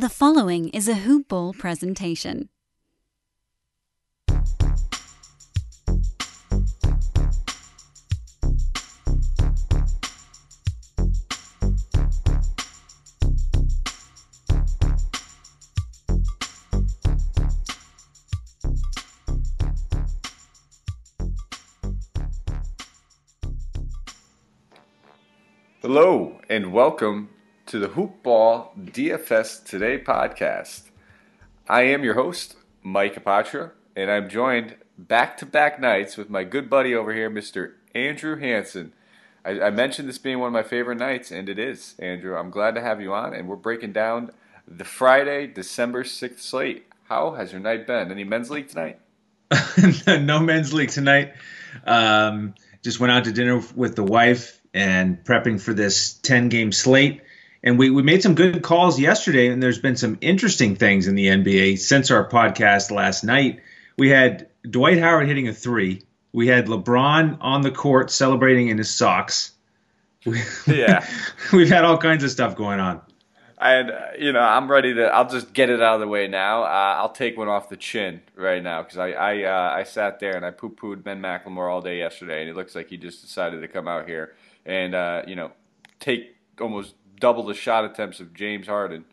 The following is a Hoop Ball presentation. Hello and welcome to the Hoop Ball DFS Today podcast. I am your host, Mike Apatra, and I'm joined back to back nights with my good buddy over here, Mr. Andrew Hanson. I, I, mentioned this being one of my favorite nights, and it is, Andrew. I'm glad to have you on, and we're breaking down the Friday, December 6th slate. How has your night been? Any men's league tonight? no men's league tonight. Um, just went out to dinner with the wife and prepping for this 10 game slate. And we, we made some good calls yesterday, and there's been some interesting things in the NBA since our podcast last night. We had Dwight Howard hitting a three. We had LeBron on the court celebrating in his socks. Yeah. We've had all kinds of stuff going on. And, uh, you know, I'm ready to, I'll just get it out of the way now. Uh, I'll take one off the chin right now because I, I, uh, I sat there and I poo pooed Ben McLemore all day yesterday, and it looks like he just decided to come out here and uh, you know take almost double the shot attempts of James Harden.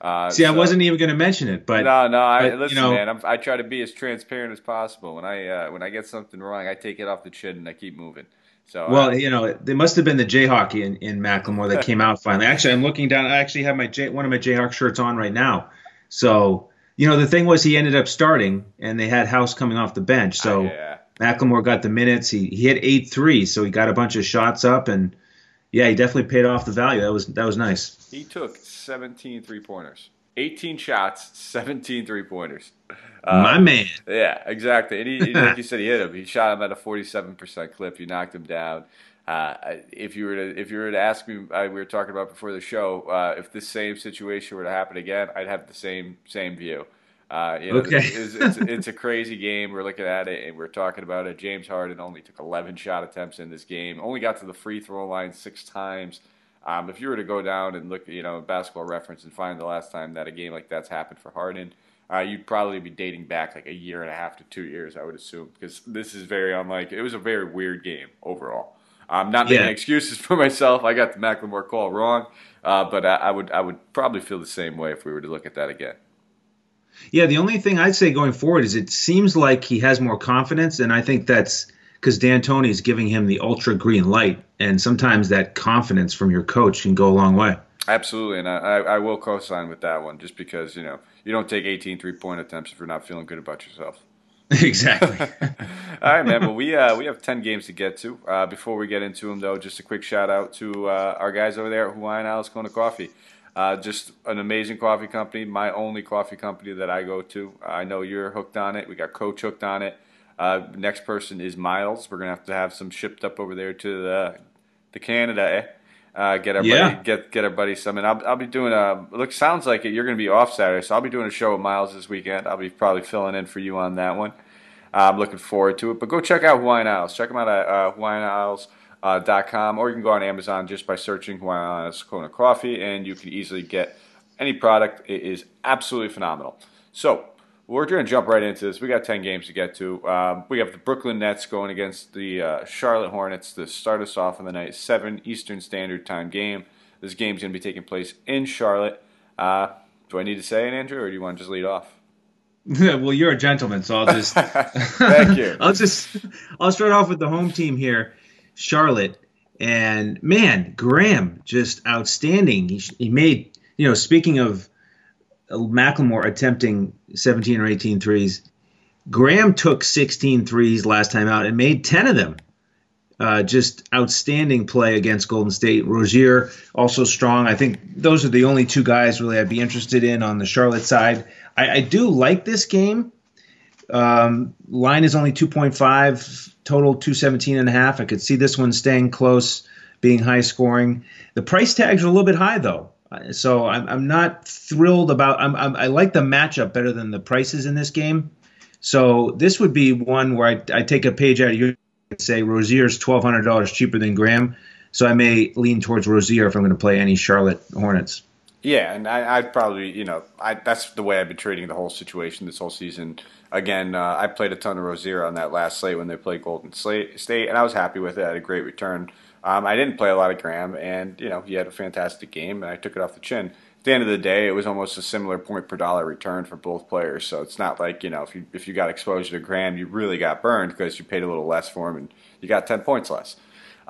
Uh, See, so, I wasn't even going to mention it, but no, no. I, listen, you know, man, I'm, i try to be as transparent as possible. When I uh, when I get something wrong, I take it off the chin and I keep moving. So well, uh, you know, there must have been the Jayhawk in, in McLemore that came out finally. Actually, I'm looking down. I actually have my J, one of my Jayhawk shirts on right now. So you know, the thing was he ended up starting, and they had House coming off the bench. So. yeah McLemore got the minutes. He, he hit eight threes, so he got a bunch of shots up, and yeah, he definitely paid off the value. That was that was nice. He took 17 three pointers, 18 shots, 17 three pointers. Uh, My man. Yeah, exactly. And he, like you said, he hit him. He shot him at a 47% clip. You knocked him down. Uh, if you were to if you were to ask me, uh, we were talking about before the show, uh, if this same situation were to happen again, I'd have the same same view. Uh, you know, okay. it's, it's, it's, a crazy game. We're looking at it and we're talking about it. James Harden only took 11 shot attempts in this game. Only got to the free throw line six times. Um, if you were to go down and look, you know, basketball reference and find the last time that a game like that's happened for Harden, uh, you'd probably be dating back like a year and a half to two years, I would assume, because this is very unlike. It was a very weird game overall. I'm not making yeah. excuses for myself. I got the McLemore call wrong, uh, but I, I would I would probably feel the same way if we were to look at that again. Yeah, the only thing I'd say going forward is it seems like he has more confidence, and I think that's because D'Antoni is giving him the ultra green light, and sometimes that confidence from your coach can go a long way. Absolutely, and I, I will co-sign with that one, just because you know you don't take 18 three-point attempts if you're not feeling good about yourself. exactly. All right, man. Well, we uh, we have ten games to get to. Uh, before we get into them, though, just a quick shout out to uh, our guys over there at Hawaiian Isles Kona Coffee. Uh, just an amazing coffee company, my only coffee company that I go to. I know you're hooked on it. We got Coach hooked on it. Uh, next person is Miles. We're gonna have to have some shipped up over there to the the Canada. Eh? Uh, get our yeah. buddy, get get our buddy some, and I'll, I'll be doing a. Look, sounds like it. You're going to be off Saturday, so I'll be doing a show with Miles this weekend. I'll be probably filling in for you on that one. Uh, I'm looking forward to it. But go check out Hawaiian Isles. Check them out at uh, Hawaiian Isles uh, .com, or you can go on Amazon just by searching Hawaiian Kona Coffee, and you can easily get any product. It is absolutely phenomenal. So we're going to jump right into this. We got 10 games to get to. Um, we have the Brooklyn Nets going against the uh, Charlotte Hornets to start us off on the night, 7 Eastern Standard Time game. This game is going to be taking place in Charlotte. Uh, do I need to say it, Andrew, or do you want to just lead off? Yeah. well, you're a gentleman, so I'll just. Thank you. I'll just. I'll start off with the home team here. Charlotte. And man, Graham just outstanding. He, he made, you know, speaking of McLemore attempting 17 or 18 threes, Graham took 16 threes last time out and made 10 of them. Uh, just outstanding play against Golden State. Rozier also strong. I think those are the only two guys really I'd be interested in on the Charlotte side. I, I do like this game. Um, line is only 2.5, total 217 and a half. I could see this one staying close, being high scoring. The price tags are a little bit high though, so I'm, I'm not thrilled about. I'm, I'm, i like the matchup better than the prices in this game. So this would be one where I, I take a page out of your and say Rozier's twelve hundred dollars cheaper than Graham. So I may lean towards Rozier if I'm going to play any Charlotte Hornets. Yeah, and I, would probably, you know, I, that's the way I've been treating the whole situation this whole season. Again, uh, I played a ton of Rozier on that last slate when they played Golden State, and I was happy with it. I had a great return. Um, I didn't play a lot of Graham, and you know he had a fantastic game, and I took it off the chin. At the end of the day, it was almost a similar point per dollar return for both players. So it's not like you know if you if you got exposure to Graham, you really got burned because you paid a little less for him and you got ten points less.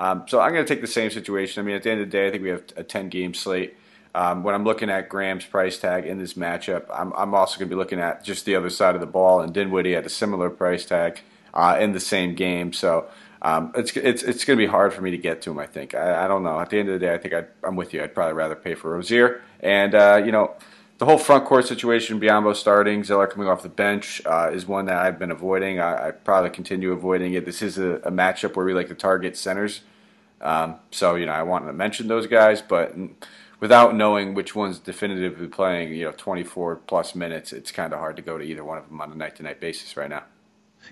Um, so I'm going to take the same situation. I mean, at the end of the day, I think we have a 10 game slate. Um, when I'm looking at Graham's price tag in this matchup, I'm, I'm also going to be looking at just the other side of the ball, and Dinwiddie had a similar price tag uh, in the same game. So um, it's it's it's going to be hard for me to get to him. I think. I, I, don't know. At the end of the day, I think i am with you. I'd probably rather pay for Rozier, and uh, you know. The whole front court situation, Biyombo starting, Zeller coming off the bench, uh, is one that I've been avoiding. I, I probably continue avoiding it. This is a, a matchup where we like to target centers um, so you know, I wanted to mention those guys, but without knowing which one's definitively playing, you know, 24 plus minutes, it's kind of hard to go to either one of them on a night-to-night basis right now.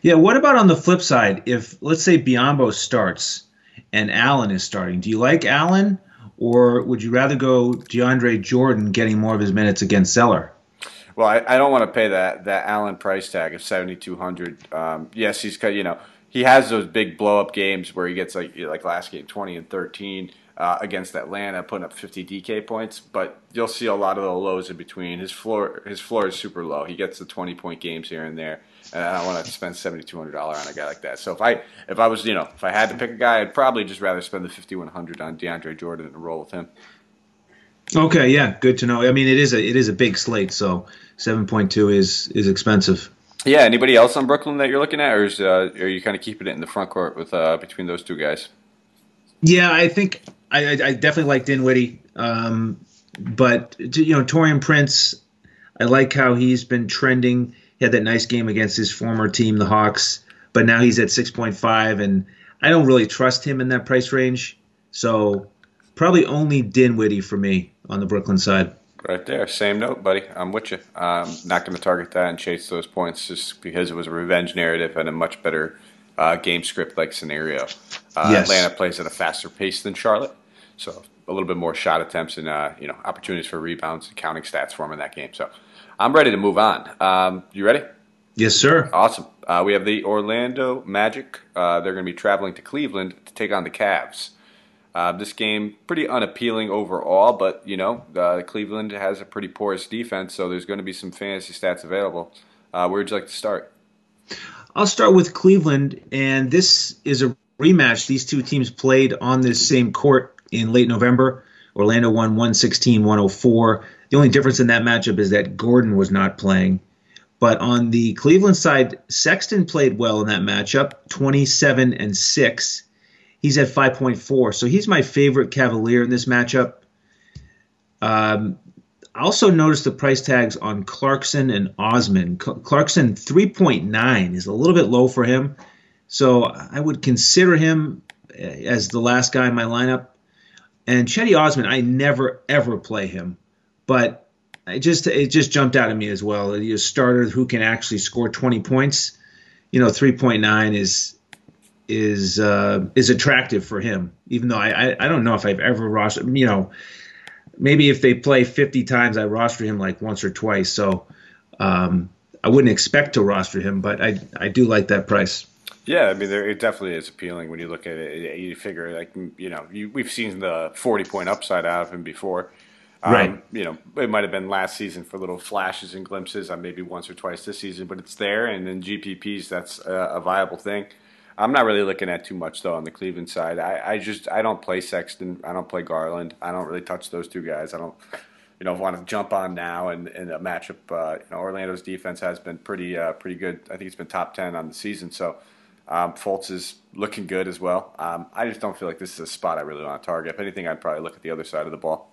Yeah. What about on the flip side? If let's say Biyombo starts and Allen is starting, do you like Allen, or would you rather go DeAndre Jordan getting more of his minutes against Zeller? Well, I, I don't want to pay that that Allen price tag of 7,200. Um, yes, he's you know he has those big blow up games where he gets like like last game 20 and 13 uh, against Atlanta, putting up 50 DK points. But you'll see a lot of the lows in between. His floor his floor is super low. He gets the 20 point games here and there, and I don't want to spend 7,200 dollars on a guy like that. So if I if I was you know if I had to pick a guy, I'd probably just rather spend the 5,100 on DeAndre Jordan and roll with him. Okay, yeah, good to know. I mean, it is a it is a big slate, so 7.2 is is expensive. Yeah. Anybody else on Brooklyn that you're looking at, or is, uh, are you kind of keeping it in the front court with uh, between those two guys? Yeah, I think I, I definitely like Dinwiddie, um, but you know Taurean Prince, I like how he's been trending. He had that nice game against his former team, the Hawks, but now he's at 6.5, and I don't really trust him in that price range. So probably only Dinwiddie for me on the Brooklyn side. Right there, same note, buddy. I'm with you. I'm not going to target that and chase those points just because it was a revenge narrative and a much better uh, game script like scenario. Uh, yes. Atlanta plays at a faster pace than Charlotte, so a little bit more shot attempts and uh, you know opportunities for rebounds and counting stats for him in that game. So I'm ready to move on. Um, you ready? Yes, sir. Awesome. Uh, we have the Orlando Magic. Uh, they're going to be traveling to Cleveland to take on the Cavs. Uh, this game pretty unappealing overall, but you know uh, Cleveland has a pretty porous defense, so there's going to be some fantasy stats available. Uh, where would you like to start? I'll start with Cleveland, and this is a rematch. These two teams played on this same court in late November. Orlando won 116 104. The only difference in that matchup is that Gordon was not playing. But on the Cleveland side, Sexton played well in that matchup, 27 and 6. He's at 5.4. So he's my favorite Cavalier in this matchup. Um, I also noticed the price tags on Clarkson and Osman. Clarkson 3.9 is a little bit low for him. So I would consider him as the last guy in my lineup. And Cedi Osman, I never ever play him, but it just it just jumped out at me as well. A starter who can actually score 20 points, you know, 3.9 is is uh, is attractive for him. Even though I, I, I don't know if I've ever rostered you know maybe if they play 50 times I roster him like once or twice. So um, I wouldn't expect to roster him, but I I do like that price. Yeah, I mean, there, it definitely is appealing when you look at it. You figure, like, you know, you, we've seen the 40 point upside out of him before. Um, right. You know, it might have been last season for little flashes and glimpses, on maybe once or twice this season, but it's there. And in GPPs, that's a, a viable thing. I'm not really looking at too much though on the Cleveland side. I, I just I don't play Sexton. I don't play Garland. I don't really touch those two guys. I don't you know want to jump on now and in a matchup. Uh, you know Orlando's defense has been pretty uh, pretty good. I think it's been top ten on the season. So um, Fultz is looking good as well. Um, I just don't feel like this is a spot I really want to target. If anything, I'd probably look at the other side of the ball.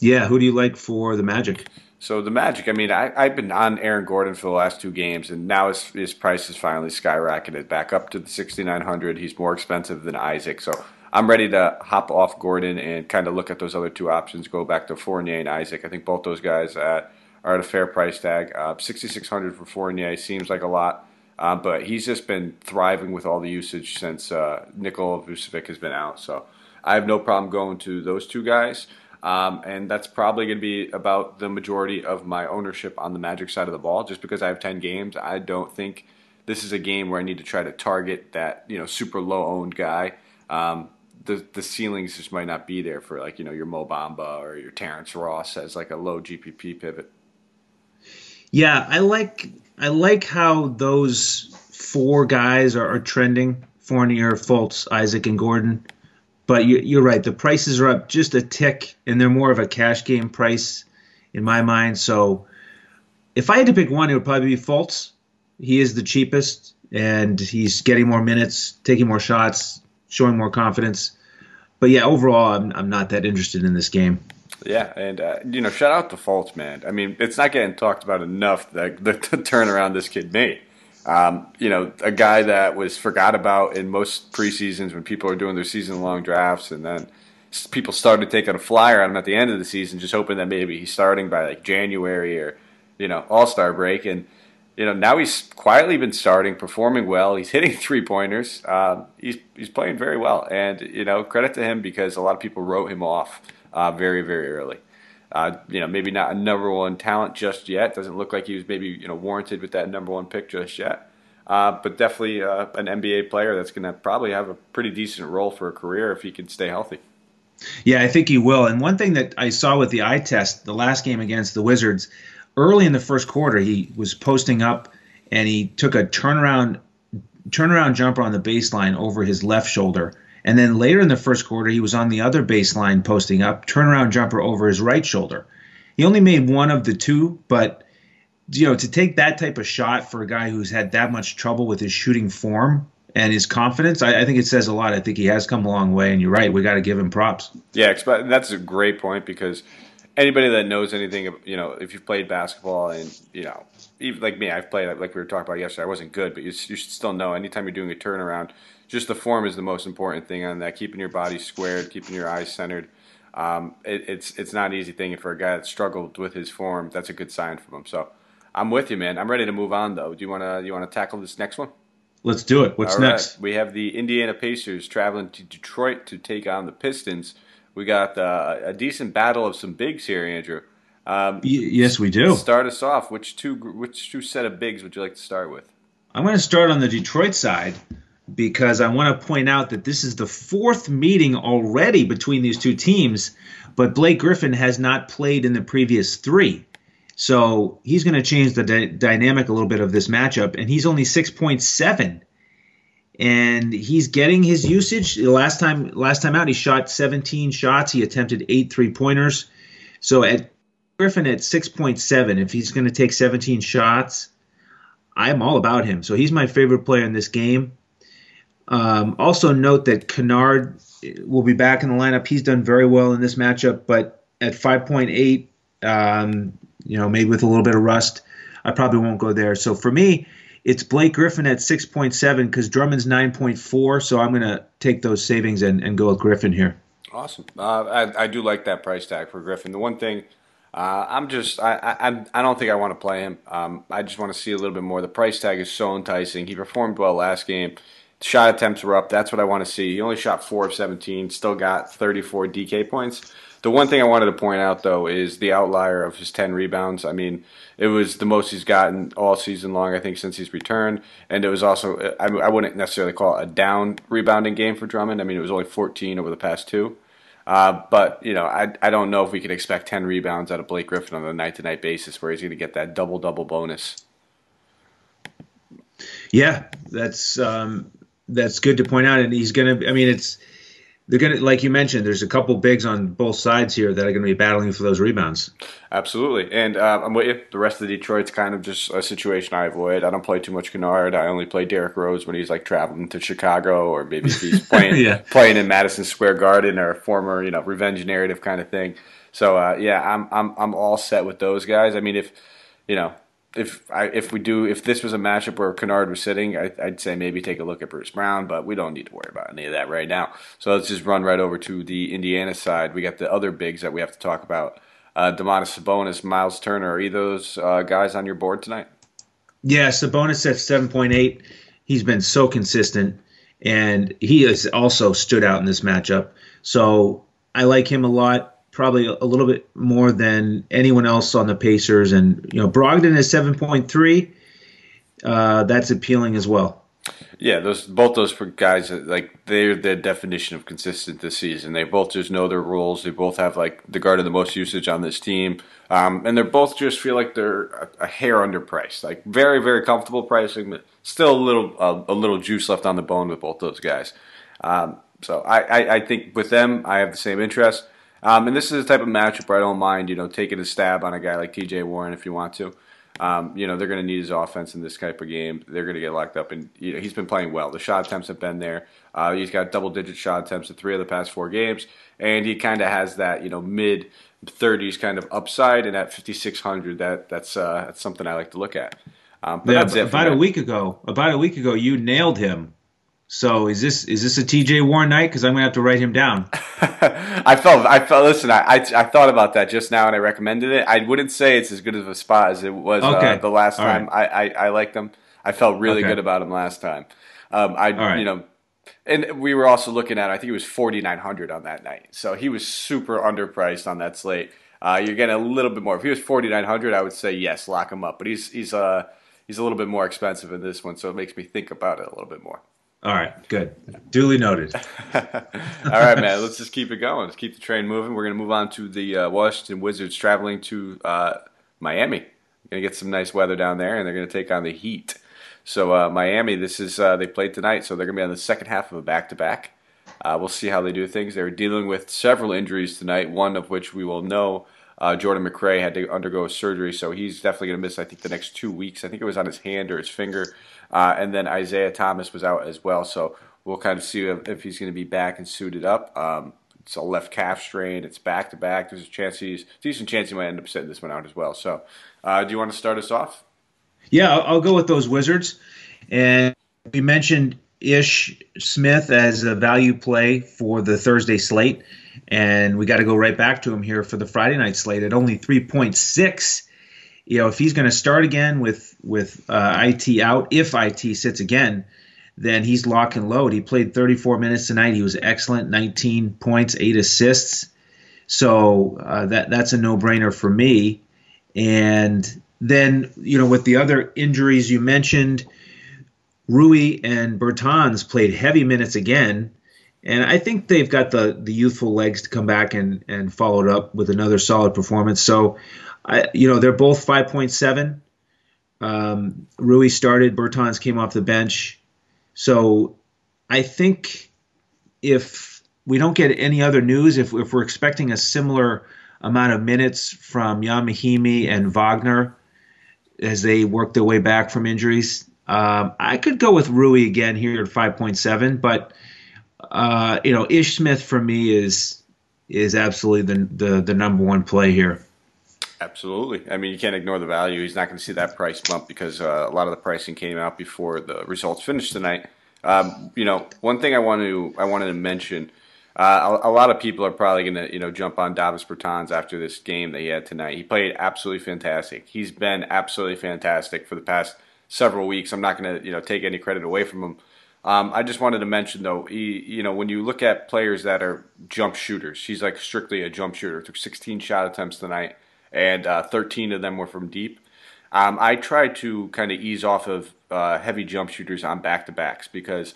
Yeah, who do you like for the Magic? So the Magic, I mean, I, I've been on Aaron Gordon for the last two games, and now his, his price has finally skyrocketed back up to the 6,900. He's more expensive than Isaac, so I'm ready to hop off Gordon and kind of look at those other two options. Go back to Fournier and Isaac. I think both those guys uh, are at a fair price tag. Uh, 6,600 for Fournier seems like a lot, uh, but he's just been thriving with all the usage since uh, Nikola Vucevic has been out. So I have no problem going to those two guys. Um, and that's probably going to be about the majority of my ownership on the Magic side of the ball. Just because I have 10 games, I don't think this is a game where I need to try to target that you know super low owned guy. Um, the the ceilings just might not be there for like you know your Mo Bamba or your Terrence Ross as like a low GPP pivot. Yeah, I like I like how those four guys are, are trending: Fournier, Fultz, Isaac, and Gordon. But you, are right; the prices are up just a tick, and they're more of a cash game price in my mind. So, if I had to pick one, it would probably be Fultz. He is the cheapest, and he's getting more minutes, taking more shots, showing more confidence. But yeah, overall, I'm I'm not that interested in this game. Yeah, and uh, you know, shout out to Fultz, man. I mean, it's not getting talked about enough the, the, the turnaround this kid made. Um, you know, a guy that was forgot about in most preseasons when people are doing their season-long drafts, and then people started taking a flyer on him at the end of the season, just hoping that maybe he's starting by like January or you know All Star break, and you know now he's quietly been starting, performing well. He's hitting three pointers. Um, he's he's playing very well, and you know credit to him because a lot of people wrote him off uh, very very early. Uh, you know, maybe not a number one talent just yet. Doesn't look like he was maybe you know warranted with that number one pick just yet. Uh, but definitely uh, an NBA player that's going to probably have a pretty decent role for a career if he can stay healthy. Yeah, I think he will. And one thing that I saw with the eye test, the last game against the Wizards, early in the first quarter, he was posting up and he took a turnaround turnaround jumper on the baseline over his left shoulder and then later in the first quarter, he was on the other baseline posting up, turnaround jumper over his right shoulder. He only made one of the two, but you know, to take that type of shot for a guy who's had that much trouble with his shooting form and his confidence, I, I think it says a lot. I think he has come a long way, and you're right. We got to give him props. Yeah, that's a great point because anybody that knows anything, you know, if you've played basketball and you know, even like me, I've played like we were talking about yesterday. I wasn't good, but you, you should still know. Anytime you're doing a turnaround, just the form is the most important thing on that. Keeping your body squared, keeping your eyes centered. Um, it, it's it's not an easy thing. And for a guy that struggled with his form, that's a good sign from him. So I'm with you, man. I'm ready to move on though. Do you wanna you wanna tackle this next one? Let's do it. What's next? We have the Indiana Pacers traveling to Detroit to take on the Pistons. We got uh, a decent battle of some bigs here, Andrew. Um, y- yes, we do. Start us off. Which two which two set of bigs would you like to start with? I'm going to start on the Detroit side because I want to point out that this is the fourth meeting already between these two teams, but Blake Griffin has not played in the previous three. So he's going to change the di- dynamic a little bit of this matchup, and he's only 6.7. And he's getting his usage. The last time last time out, he shot 17 shots. He attempted eight three pointers. So at Griffin at 6.7, if he's going to take 17 shots, I'm all about him. So he's my favorite player in this game. Um, also, note that Kennard will be back in the lineup. He's done very well in this matchup, but at 5.8, um, you know, maybe with a little bit of rust, I probably won't go there. So for me, it's Blake Griffin at 6.7 because Drummond's 9.4. So I'm going to take those savings and, and go with Griffin here. Awesome. Uh, I, I do like that price tag for Griffin. The one thing uh, I'm just I, I I don't think I want to play him. Um, I just want to see a little bit more. The price tag is so enticing. He performed well last game. Shot attempts were up. That's what I want to see. He only shot four of 17, still got 34 DK points. The one thing I wanted to point out, though, is the outlier of his 10 rebounds. I mean, it was the most he's gotten all season long, I think, since he's returned. And it was also, I, I wouldn't necessarily call it a down rebounding game for Drummond. I mean, it was only 14 over the past two. Uh, but, you know, I, I don't know if we could expect 10 rebounds out of Blake Griffin on a night to night basis where he's going to get that double double bonus. Yeah, that's um, that's good to point out. And he's going to, I mean, it's, they're going to, like you mentioned, there's a couple bigs on both sides here that are going to be battling for those rebounds. Absolutely. And uh, I'm with you. The rest of the Detroit's kind of just a situation I avoid. I don't play too much Kennard. I only play Derrick Rose when he's like traveling to Chicago or maybe if he's playing, yeah. playing in Madison Square Garden or a former, you know, revenge narrative kind of thing. So, uh, yeah, I'm, I'm, I'm all set with those guys. I mean, if, you know, if I if we do if this was a matchup where Kennard was sitting, I, would say maybe take a look at Bruce Brown, but we don't need to worry about any of that right now. So let's just run right over to the Indiana side. We got the other bigs that we have to talk about. Uh, Domantas Sabonis, Miles Turner. Are either those uh, guys on your board tonight? Yeah, Sabonis at seven point eight. He's been so consistent, and he has also stood out in this matchup. So I like him a lot probably a little bit more than anyone else on the Pacers. And you know, Brogdon is seven point three. Uh, that's appealing as well. Yeah, those both those guys like they're the definition of consistent this season. They both just know their roles. They both have like the guard of the most usage on this team, um, and they're both just feel like they're a, a, hair underpriced. Like very very comfortable pricing, but still a little uh, a little juice left on the bone with both those guys. Um, so I, I, I, think with them I have the same interest. Um, and this is the type of matchup where I don't mind you know taking a stab on a guy like T.J. Warren if you want to. Um, you know, they're going to need his offense in this type of game. They're going to get locked up, and you know, he's been playing well. The shot attempts have been there. Uh, he's got double-digit shot attempts in three of the past four games, and he kind of has that you know mid 30s kind of upside, and at 5600, that that's uh, that's something I like to look at. Um, yeah, about a week ago, about a week ago, you nailed him so is this is this a TJ Warren night? Because I'm gonna have to write him down. I felt I felt. Listen, I, I, I thought about that just now, and I recommended it. I wouldn't say it's as good of a spot as it was uh, okay. uh, the last time right. I, I, I liked him. I felt really okay. good about him last time. Um, I right. you know, and we were also looking at. I think it was 4,900 on that night, so he was super underpriced on that slate. Uh, you're getting a little bit more. If he was 4,900, I would say yes, lock him up. But he's he's uh he's a little bit more expensive in this one, so it makes me think about it a little bit more. All right, good. Duly noted. All right, man. Let's just keep it going. Let's keep the train moving. We're going to move on to the uh, Washington Wizards traveling to uh, Miami. Going to get some nice weather down there, and they're going to take on the Heat. So uh, Miami, this is uh, they played tonight, so they're going to be on the second half of a back-to-back. Uh, we'll see how they do things. They're dealing with several injuries tonight. One of which we will know. Uh, Jordan McRae had to undergo surgery, so he's definitely going to miss. I think the next two weeks. I think it was on his hand or his finger. Uh, and then Isaiah Thomas was out as well. So we'll kind of see if, if he's going to be back and suited up. Um, it's a left calf strain. It's back to back. There's a chance he's decent chance he might end up sitting this one out as well. So, uh, do you want to start us off? Yeah, I'll, I'll go with those Wizards. And we mentioned Ish Smith as a value play for the Thursday slate, and we got to go right back to him here for the Friday night slate at only 3.6 you know, if he's going to start again with with uh, it out, if it sits again, then he's lock and load. He played 34 minutes tonight. He was excellent, 19 points, eight assists. So uh, that that's a no brainer for me. And then you know, with the other injuries you mentioned, Rui and Bertans played heavy minutes again. And I think they've got the, the youthful legs to come back and, and follow it up with another solid performance. So I, you know, they're both 5.7. Um, Rui started, Bertans came off the bench. So I think if we don't get any other news, if, if we're expecting a similar amount of minutes from Ian Mahinmi and Wagner as they work their way back from injuries, um, I could go with Rui again here at 5.7. But, uh, you know, Ish Smith for me is is absolutely the, the, the number one play here. Absolutely. I mean, you can't ignore the value. He's not going to see that price bump because uh, a lot of the pricing came out before the results finished tonight. Um, you know, one thing I want to I wanted to mention. Uh, a, a, lot of people are probably going to you know jump on Davis Bertans after this game that he had tonight. He played absolutely fantastic. He's been absolutely fantastic for the past several weeks. I'm not going to you know take any credit away from him. Um, I just wanted to mention though, he, you know, when you look at players that are jump shooters, he's like strictly a jump shooter. Took 16 shot attempts tonight and uh, 13 of them were from deep. Um, I tried to kind of ease off of uh, heavy jump shooters on back to backs because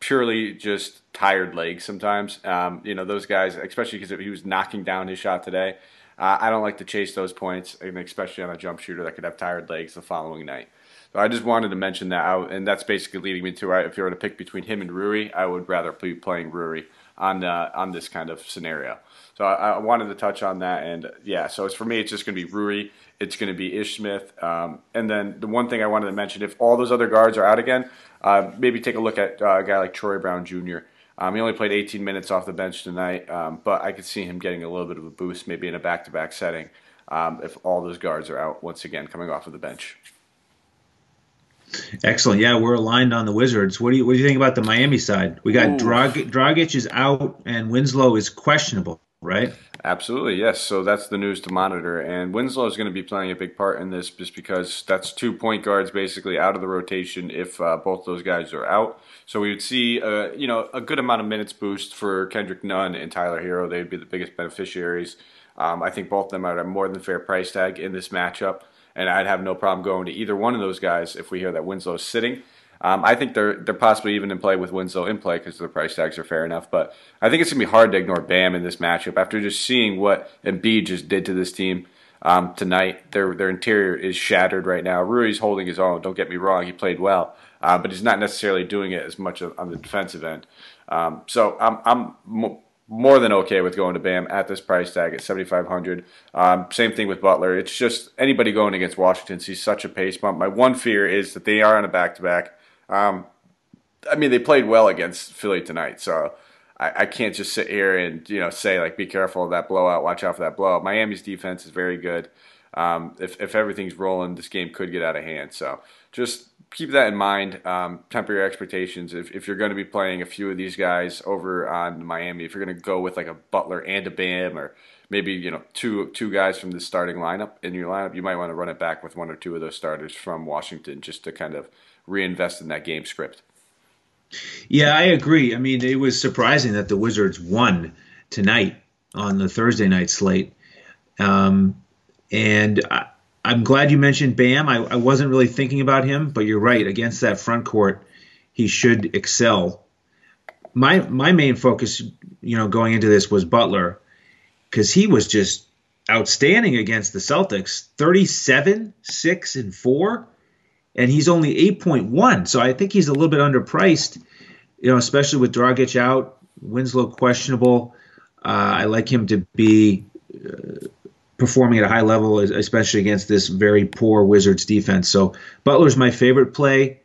purely just tired legs sometimes. Um, you know, those guys, especially because he was knocking down his shot today. Uh, I don't like to chase those points, especially on a jump shooter that could have tired legs the following night. So I just wanted to mention that, out, and that's basically leading me to if you were to pick between him and Rui, I would rather be playing Rui on uh, on this kind of scenario. So I, I, wanted to touch on that, and yeah. So it's for me, it's just going to be Rui. It's going to be Ish Smith, um, and then the one thing I wanted to mention: if all those other guards are out again, uh, maybe take a look at uh, a guy like Troy Brown Jr. Um, he only played 18 minutes off the bench tonight, um, but I could see him getting a little bit of a boost, maybe in a back-to-back setting, um, if all those guards are out once again coming off of the bench. Excellent. Yeah, we're aligned on the Wizards. What do you What do you think about the Miami side? We got Drag, Dragic is out and Winslow is questionable right? Absolutely, yes. So that's the news to monitor. And Winslow is going to be playing a big part in this just because that's two point guards basically out of the rotation if uh, both those guys are out. So we would see, uh, you know, a good amount of minutes boost for Kendrick Nunn and Tyler Herro. They'd be the biggest beneficiaries. Um, I think both of them are at a more than fair price tag in this matchup, and I'd have no problem going to either one of those guys if we hear that Winslow's sitting. Um, I think they're they're possibly even in play with Winslow in play because the price tags are fair enough. But I think it's gonna be hard to ignore Bam in this matchup after just seeing what Embiid just did to this team um, tonight. Their their interior is shattered right now. Rui's holding his own. Don't get me wrong; he played well, uh, but he's not necessarily doing it as much on the defensive end. Um, so I'm I'm more than okay with going to Bam at this price tag at 7,500. Um, same thing with Butler. It's just anybody going against Washington sees such a pace bump. My one fear is that they are on a back to back. I mean, they played well against Philly tonight, so I, I, can't just sit here and you know say like, be careful of that blowout, watch out for that blowout. Miami's defense is very good. Um, if if everything's rolling, this game could get out of hand. So just keep that in mind. Um, temper your expectations. If, if you're going to be playing a few of these guys over on Miami, if you're going to go with like a Butler and a Bam, or maybe you know two two guys from the starting lineup in your lineup, you might want to run it back with one or two of those starters from Washington just to kind of reinvest in that game script. Yeah, I agree. I mean, it was surprising that the Wizards won tonight on the Thursday night slate. Um, and am glad you mentioned Bam. I, I, wasn't really thinking about him, but you're right. Against that front court, he should excel. My my main focus, you know, going into this was Butler because he was just outstanding against the Celtics. 37, 6, and 4 and he's only 8.1. So I think he's a little bit underpriced, you know, especially with Dragic out, Winslow questionable. Uh, I like him to be uh, performing at a high level, especially against this very poor Wizards defense. So Butler's my favorite play.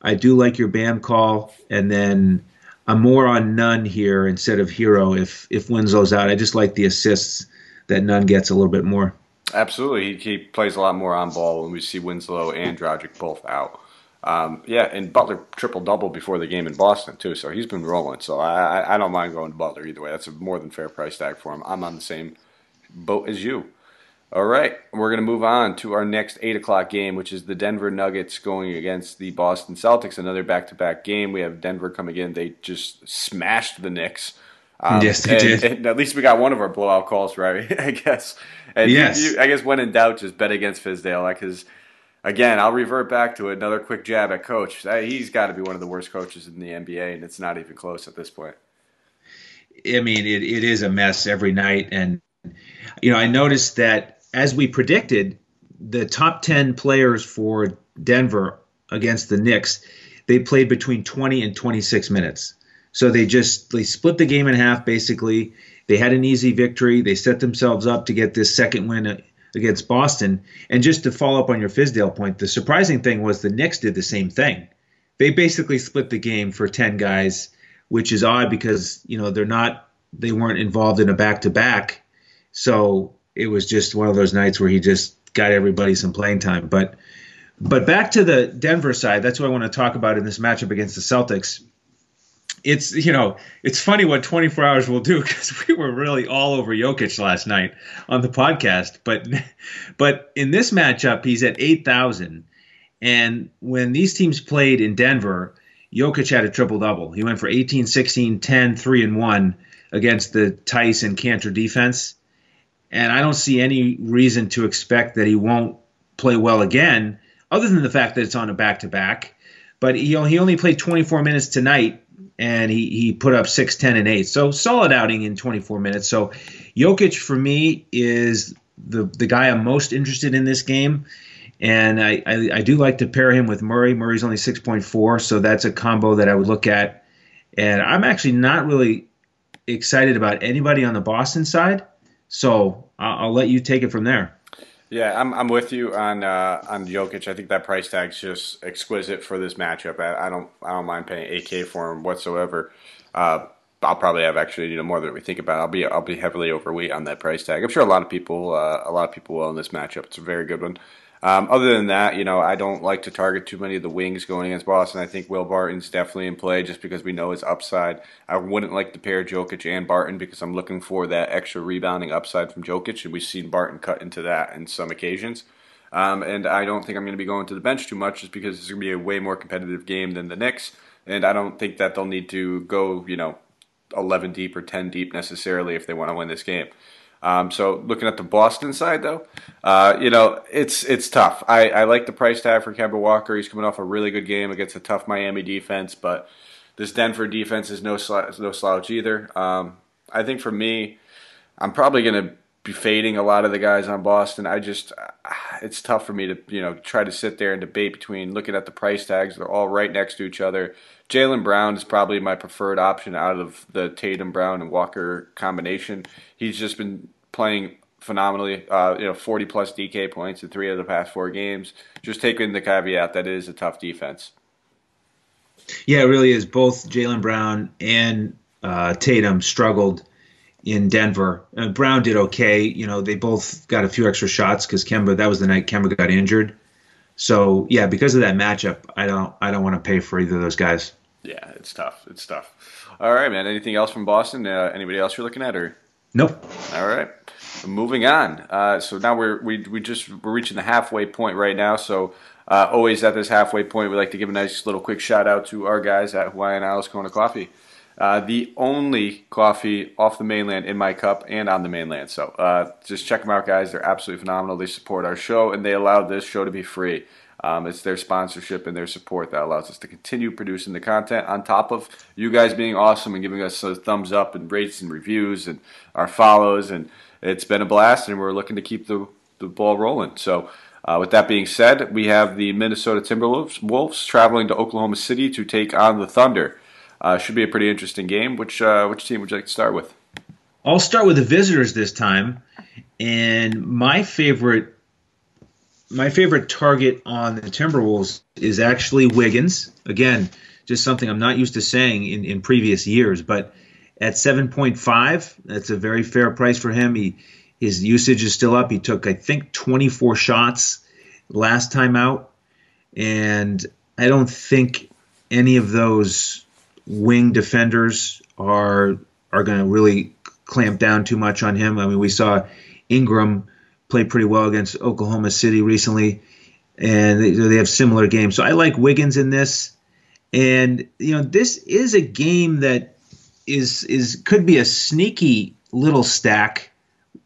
I do like your Bam call, and then I'm more on Nunn here instead of Herro if if Winslow's out. I just like the assists that Nunn gets a little bit more. Absolutely, he, he plays a lot more on ball when we see Winslow and Dragic both out. Um, yeah, and Butler triple double before the game in Boston too, so he's been rolling. So I, I don't mind going to Butler either way. That's a more than fair price tag for him. I'm on the same boat as you. All right, we're going to move on to our next eight o'clock game, which is the Denver Nuggets going against the Boston Celtics. Another back-to-back game. We have Denver coming in. They just smashed the Knicks. Um, yes, they and, did. And at least we got one of our blowout calls right, I guess. And yes. You, you, I guess when in doubt, just bet against Fizdale. Because, again, I'll revert back to another quick jab at coach. He's got to be one of the worst coaches in the NBA, and it's not even close at this point. I mean, it, it is a mess every night. And, you know, I noticed that as we predicted, the top 10 players for Denver against the Knicks, they played between 20 and 26 minutes. So they just they split the game in half basically. They had an easy victory. They set themselves up to get this second win against Boston. And just to follow up on your Fizdale point, the surprising thing was the Knicks did the same thing. They basically split the game for 10 guys, which is odd because, you know, they're not they weren't involved in a back to back. So it was just one of those nights where he just got everybody some playing time. But but back to the Denver side, that's what I want to talk about in this matchup against the Celtics it's you know it's funny what 24 hours will do because we were really all over Jokic last night on the podcast, but but in this matchup he's at 8,000, and when these teams played in Denver, Jokic had a triple double. He went for 18, 16, 10, 3 and 1 against the Theis and Kanter defense, and I don't see any reason to expect that he won't play well again, other than the fact that it's on a back to back. But he, he only played 24 minutes tonight and he, he put up 6, 10, and 8. So solid outing in 24 minutes. So Jokic for me is the the guy I'm most interested in this game. And I, I, I do like to pair him with Murray. Murray's only 6.4, so that's a combo that I would look at. And I'm actually not really excited about anybody on the Boston side. So I'll, let you take it from there. Yeah, I'm I'm with you on uh, on Jokic. I think that price tag's just exquisite for this matchup. I, I don't I don't mind paying 8K for him whatsoever. Uh, I'll probably have actually you know more than we think about. I'll be I'll be heavily overweight on that price tag. I'm sure a lot of people uh, a lot of people will in this matchup. It's a very good one. Um, other than that, you know, I don't like to target too many of the wings going against Boston. I think Will Barton's definitely in play just because we know his upside. I wouldn't like to pair Jokic and Barton because I'm looking for that extra rebounding upside from Jokic, and we've seen Barton cut into that in some occasions. Um, and I don't think I'm going to be going to the bench too much just because it's going to be a way more competitive game than the Knicks. And I don't think that they'll need to go, you know, 11 deep or 10 deep necessarily if they want to win this game. Um, so looking at the Boston side, though, uh, you know it's it's tough. I, I like the price tag for Kemba Walker. He's coming off a really good game against a tough Miami defense, but this Denver defense is no no slouch either. Um, I think for me, I'm probably going to fading a lot of the guys on Boston. I just it's tough for me to you know try to sit there and debate between looking at the price tags. They're all right next to each other. Jaylen Brown is probably my preferred option out of the Tatum, Brown, and Walker combination. He's just been playing phenomenally. Uh, you know, 40 plus DK points in three of the past four games. Just taking the caveat that it is a tough defense. Yeah, it really is. Both Jaylen Brown and uh, Tatum struggled in Denver. Uh, Brown did okay. You know, they both got a few extra shots because Kemba. That was the night Kemba got injured. So yeah, because of that matchup, I don't I don't want to pay for either of those guys. Yeah, it's tough. It's tough. All right, man. Anything else from Boston? Uh, anybody else you're looking at, or nope? All right. Moving on. Uh, so now we're we we just we're reaching the halfway point right now. So uh, always at this halfway point, we like to give a nice little quick shout out to our guys at Hawaiian Isles Kona Coffee. Uh, the only coffee off the mainland in my cup and on the mainland. So uh, just check them out, guys. They're absolutely phenomenal. They support our show and they allow this show to be free. Um, it's their sponsorship and their support that allows us to continue producing the content on top of you guys being awesome and giving us a thumbs up and rates and reviews and our follows. And it's been a blast, and we're looking to keep the, the ball rolling. So, uh, with that being said, we have the Minnesota Timberwolves Wolves traveling to Oklahoma City to take on the Thunder. Uh, should be a pretty interesting game. Which uh, which team would you like to start with? I'll start with the visitors this time, and my favorite my favorite target on the Timberwolves is actually Wiggins. Again, just something I'm not used to saying in, in previous years, but at 7.5, that's a very fair price for him. He his usage is still up. He took I think 24 shots last time out, and I don't think any of those wing defenders are are going to really clamp down too much on him. I mean, we saw Ingram play pretty well against Oklahoma City recently, and they, they have similar games. So I like Wiggins in this, and you know, this is a game that is is could be a sneaky little stack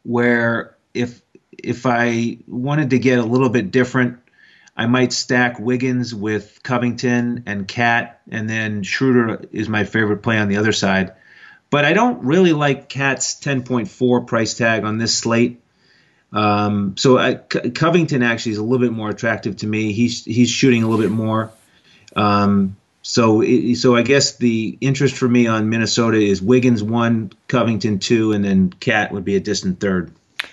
where if if I wanted to get a little bit different I might stack Wiggins with Covington and Cat, and then Schroeder is my favorite play on the other side. But I don't really like Cat's 10.4 price tag on this slate. Um, so I, Covington actually is a little bit more attractive to me. He's he's shooting a little bit more. Um, so it, so I guess the interest for me on Minnesota is Wiggins one, Covington two, and then Cat would be a distant third.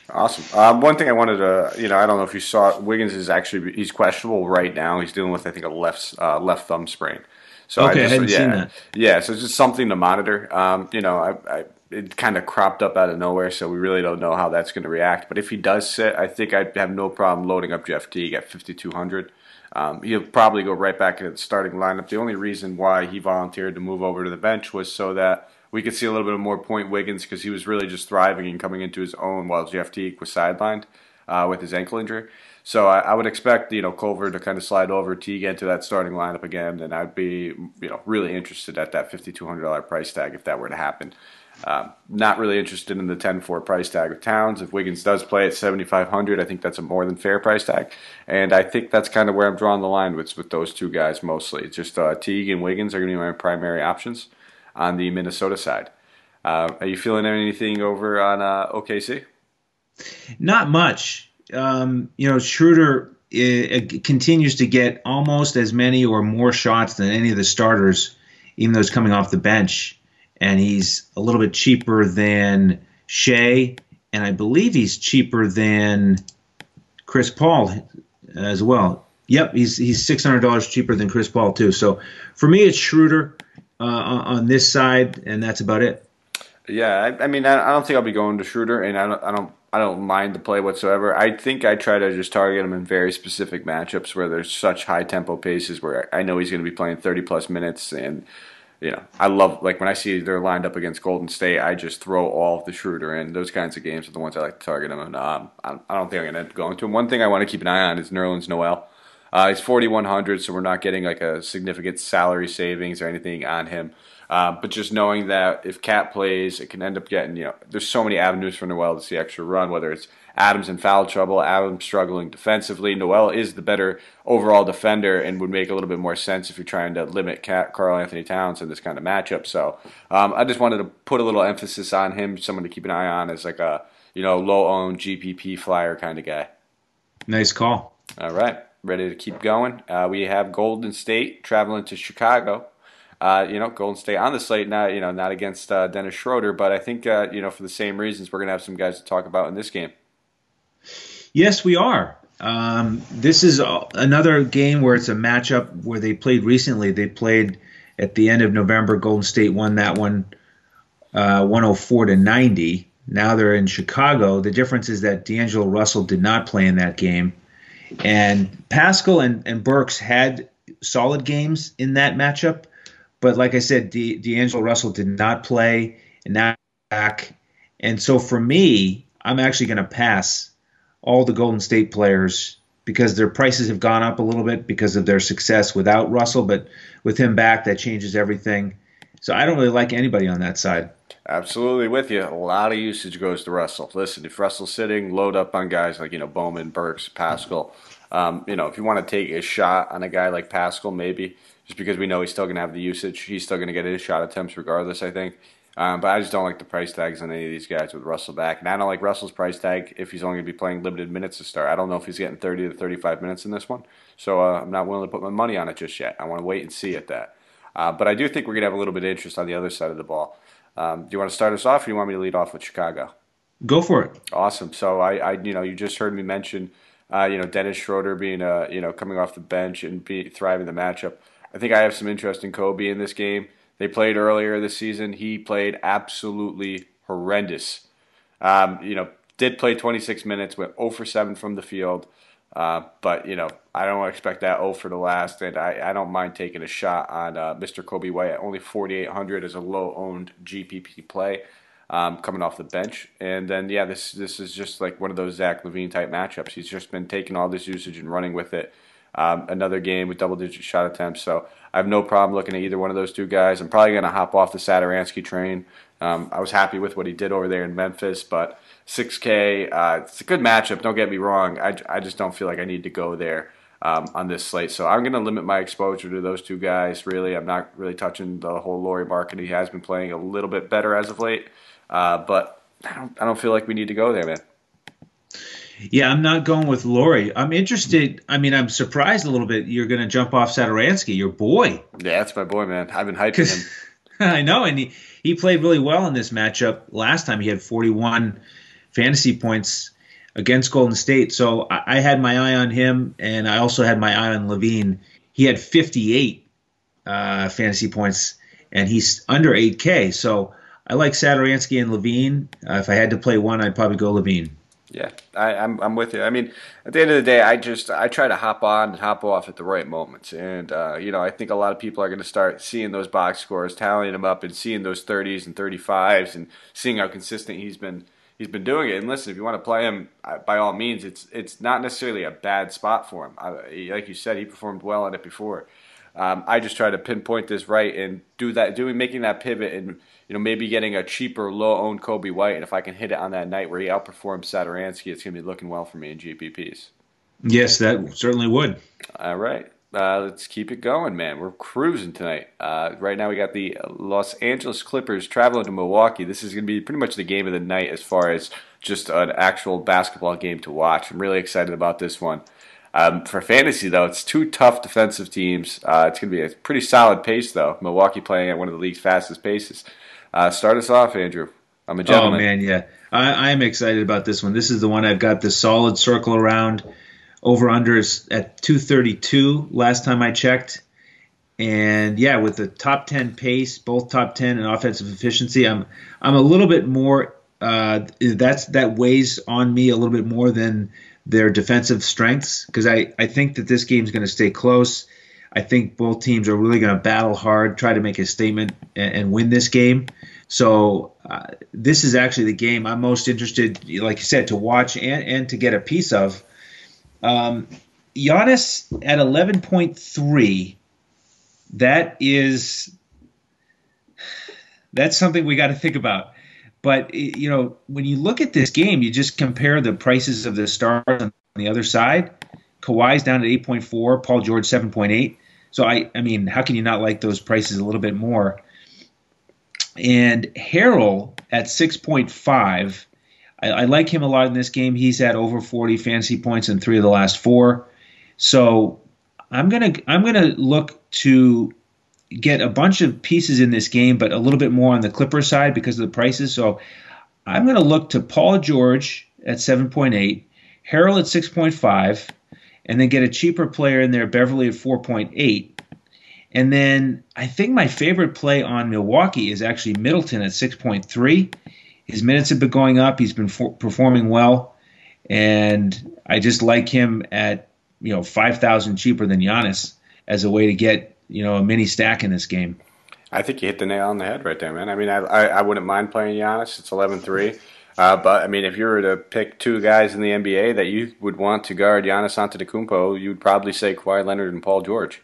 Awesome. Um, one thing I wanted to, you know, I don't know if you saw it, Wiggins is actually he's questionable right now. He's dealing with I think a left uh, left thumb sprain. So okay, I, just, I hadn't yeah, seen that. Yeah, so it's just something to monitor. Um, you know, I, I it kind of cropped up out of nowhere, so we really don't know how that's going to react. But if he does sit, I think I'd have no problem loading up Jeff Teague at 5,200. Um, he'll probably go right back into the starting lineup. The only reason why he volunteered to move over to the bench was so that we could see a little bit of more point Wiggins because he was really just thriving and coming into his own while Jeff Teague was sidelined uh, with his ankle injury. So I, I, would expect you know Culver to kind of slide over Teague into that starting lineup again, and I'd be you know really interested at that fifty two hundred dollar price tag if that were to happen. Um, not really interested in the 10-4 price tag of Towns. If Wiggins does play at 7,500, I think that's a more than fair price tag, and I think that's kind of where I'm drawing the line with with those two guys mostly. It's just uh, Teague and Wiggins are going to be my primary options on the Minnesota side. Uh, are you feeling anything over on uh, OKC? Not much. Um, you know, Schroeder it, it continues to get almost as many or more shots than any of the starters, even though he's coming off the bench. And he's a little bit cheaper than Shai, and I believe he's cheaper than Chris Paul as well. Yep, he's he's six hundred dollars cheaper than Chris Paul too. So for me, it's Schroeder uh, on this side, and that's about it. Yeah, I, I mean, I, don't think I'll be going to Schroeder, and I don't, I don't, I don't mind the play whatsoever. I think I try to just target him in very specific matchups where there's such high tempo paces where I know he's going to be playing 30 plus minutes, and you know, I love like when I see they're lined up against Golden State, I just throw all of the Schroeder in. Those kinds of games are the ones I like to target him, and um, I don't think I'm going to end up going to him. One thing I want to keep an eye on is Nerlens Noel. Uh, he's 4,100, so we're not getting like a significant salary savings or anything on him. Uh, but just knowing that if Cat plays, it can end up getting, you know, there's so many avenues for Noel to see extra run, whether it's Adams in foul trouble, Adams struggling defensively. Noel is the better overall defender and would make a little bit more sense if you're trying to limit Cat, Karl-Anthony Towns in this kind of matchup. So um, I just wanted to put a little emphasis on him, someone to keep an eye on as like a you know low owned GPP flyer kind of guy. Nice call. All right, ready to keep going. Uh, we have Golden State traveling to Chicago. Uh, you know, Golden State on the slate, now. you know, not against uh, Dennis Schroeder, but I think uh, you know for the same reasons we're gonna have some guys to talk about in this game. Yes, we are. Um, this is another game where it's a matchup where they played recently. They played at the end of November. Golden State won that one, uh, 104 to 90. Now they're in Chicago. The difference is that D'Angelo Russell did not play in that game, and Paschall and, and Burks had solid games in that matchup. But like I said, D- D'Angelo Russell did not play, and now back. And so for me, I'm actually going to pass all the Golden State players because their prices have gone up a little bit because of their success without Russell, but with him back, that changes everything. So I don't really like anybody on that side. Absolutely with you. A lot of usage goes to Russell. Listen, if Russell's sitting, load up on guys like you know Bowman, Burks, Paschall. Um, you know, if you want to take a shot on a guy like Paschall, maybe just because we know he's still going to have the usage, he's still going to get his shot attempts regardless. I think. Um, but I just don't like the price tags on any of these guys with Russell back. And I don't like Russell's price tag if he's only going to be playing limited minutes to start. I don't know if he's getting 30 to 35 minutes in this one. So uh, I'm not willing to put my money on it just yet. I want to wait and see at that. Uh, but I do think we're going to have a little bit of interest on the other side of the ball. Um, do you want to start us off or do you want me to lead off with Chicago? Go for it. Awesome. So I, I you know, you just heard me mention, uh, you know, Dennis Schroeder being, uh, you know, coming off the bench and be thriving the matchup. I think I have some interest in Coby in this game. They played earlier this season. He played absolutely horrendous. Um, you know, did play 26 minutes, went 0 for 7 from the field. Uh, but, you know, I don't expect that 0 for the last, and I, I don't mind taking a shot on uh, Mr. Coby White at only 4,800 as a low owned GPP play um, coming off the bench. And then, yeah, this, this is just like one of those Zach LaVine type matchups. He's just been taking all this usage and running with it. Um, another game with double digit shot attempts. So I have no problem looking at either one of those two guys. I'm probably going to hop off the Satoransky train. Um, I was happy with what he did over there in Memphis, but 6K, uh, it's a good matchup. Don't get me wrong. I, I just don't feel like I need to go there um, on this slate. So I'm going to limit my exposure to those two guys. Really, I'm not really touching the whole Lauri Markkanen. He has been playing a little bit better as of late, uh, but I don't, I don't feel like we need to go there, man. Yeah, I'm not going with Lauri. I'm interested. I mean, I'm surprised a little bit. You're going to jump off Satoransky, your boy. Yeah, that's my boy, man. I've been hyping him. I know, and he, he played really well in this matchup. Last time he had 41 fantasy points against Golden State. So I, I had my eye on him, and I also had my eye on LaVine. He had 58 uh, fantasy points, and he's under 8K. So I like Satoransky and LaVine. Uh, if I had to play one, I'd probably go LaVine. Yeah, I, am I'm, I'm with you. I mean, at the end of the day, I just I try to hop on and hop off at the right moments, and uh, you know I think a lot of people are going to start seeing those box scores, tallying them up, and seeing those 30s and 35s, and seeing how consistent he's been he's been doing it. And listen, if you want to play him, uh, by all means, it's it's not necessarily a bad spot for him. I, like you said, he performed well on it before. Um, I just try to pinpoint this right and do that, doing making that pivot and you know, maybe getting a cheaper, low-owned Coby White, and if I can hit it on that night where he outperforms Satoransky, it's going to be looking well for me in GPPs. Yes, that certainly would. All right. Uh, let's keep it going, man. We're cruising tonight. Uh, right now, we got the Los Angeles Clippers traveling to Milwaukee. This is going to be pretty much the game of the night as far as just an actual basketball game to watch. I'm really excited about this one. Um, for fantasy, though, it's two tough defensive teams. Uh, it's going to be a pretty solid pace, though. Milwaukee playing at one of the league's fastest paces. Uh, start us off, Andrew. I'm a gentleman. Oh man, yeah, I, am excited about this one. This is the one I've got the solid circle around. Over under is at 232 last time I checked, and yeah, with the top 10 pace, both top 10 and offensive efficiency, I'm I'm a little bit more. Uh, that's that weighs on me a little bit more than their defensive strengths because I I think that this game's going to stay close. I think both teams are really going to battle hard, try to make a statement, and, and win this game. So uh, this is actually the game I'm most interested, like you said, to watch and, and to get a piece of. Um, Giannis at 11.3, that is that's something we got to think about. But you know, when you look at this game, you just compare the prices of the stars on the other side. Kawhi's down at 8.4, Paul George 7.8. So I, I mean, how can you not like those prices a little bit more? And Harrell at 6.5. I, like him a lot in this game. He's had over 40 fantasy points in three of the last four. So I'm gonna I'm gonna look to get a bunch of pieces in this game, but a little bit more on the Clipper side because of the prices. So I'm to look to Paul George at 7.8, Harrell at 6.5, and then get a cheaper player in there, Beverly at 4.8. And then I think my favorite play on Milwaukee is actually Middleton at 6.3. His minutes have been going up. He's been for- performing well, and I just like him at you know 5,000 cheaper than Giannis as a way to get you know a mini stack in this game. I think you hit the nail on the head right there, man. I mean, I I, I wouldn't mind playing Giannis. It's 11-3. Uh, but I mean, if you were to pick two guys in the NBA that you would want to guard Giannis Antetokounmpo, you'd probably say Kawhi Leonard and Paul George.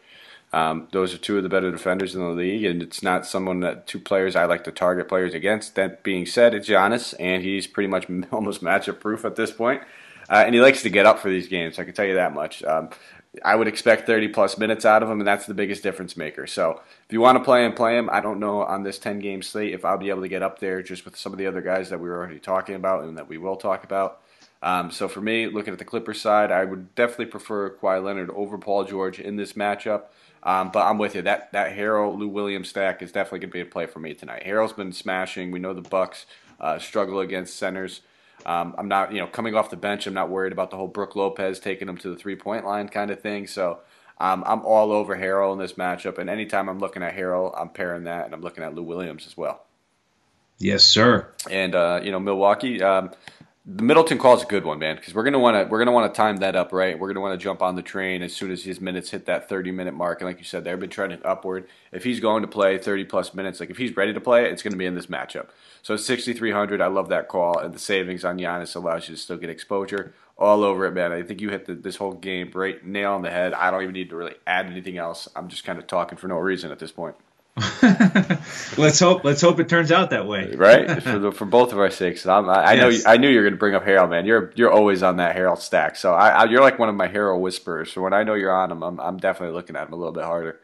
Um, those are two of the better defenders in the league, and it's not someone that two players I like to target players against. That being said, it's Giannis, and he's pretty much almost matchup proof at this point. Uh, and he likes to get up for these games. I can tell you that much. Um, I would expect 30 plus minutes out of him, and that's the biggest difference maker. So if you want to play him, play him. I don't know on this 10 game slate if I'll be able to get up there just with some of the other guys that we were already talking about and that we will talk about. Um, so for me, looking at the Clippers side, I would definitely prefer Kawhi Leonard over Paul George in this matchup. Um, but I'm with you. That that Harrell Lou Williams stack is definitely going to be a play for me tonight. Harrell's been smashing. We know the Bucks uh, struggle against centers. Um, I'm not, you know, coming off the bench. I'm not worried about the whole Brook Lopez taking him to the three point line kind of thing. So um, I'm all over Harrell in this matchup. And anytime I'm looking at Harrell, I'm pairing that, and I'm looking at Lou Williams as well. Yes, sir. And uh, you know, Milwaukee. Um, the Middleton call is a good one, man, because we're gonna want to we're gonna want to time that up, right? We're gonna want to jump on the train as soon as his minutes hit that 30 minute mark. And like you said, they've been trending upward. If he's going to play 30 plus minutes, like if he's ready to play, it's gonna be in this matchup. So 6,300, I love that call, and the savings on Giannis allows you to still get exposure all over it, man. I think you hit the, this whole game right nail on the head. I don't even need to really add anything else. I'm just kind of talking for no reason at this point. let's hope. Let's hope it turns out that way. right for, the, for both of our sakes. I'm, I, I yes. know. I knew you were going to bring up Harrell, man. You're you're always on that Harrell stack. So I, I, you're like one of my Harrell whisperers. So when I know you're on him, I'm, I'm definitely looking at him a little bit harder.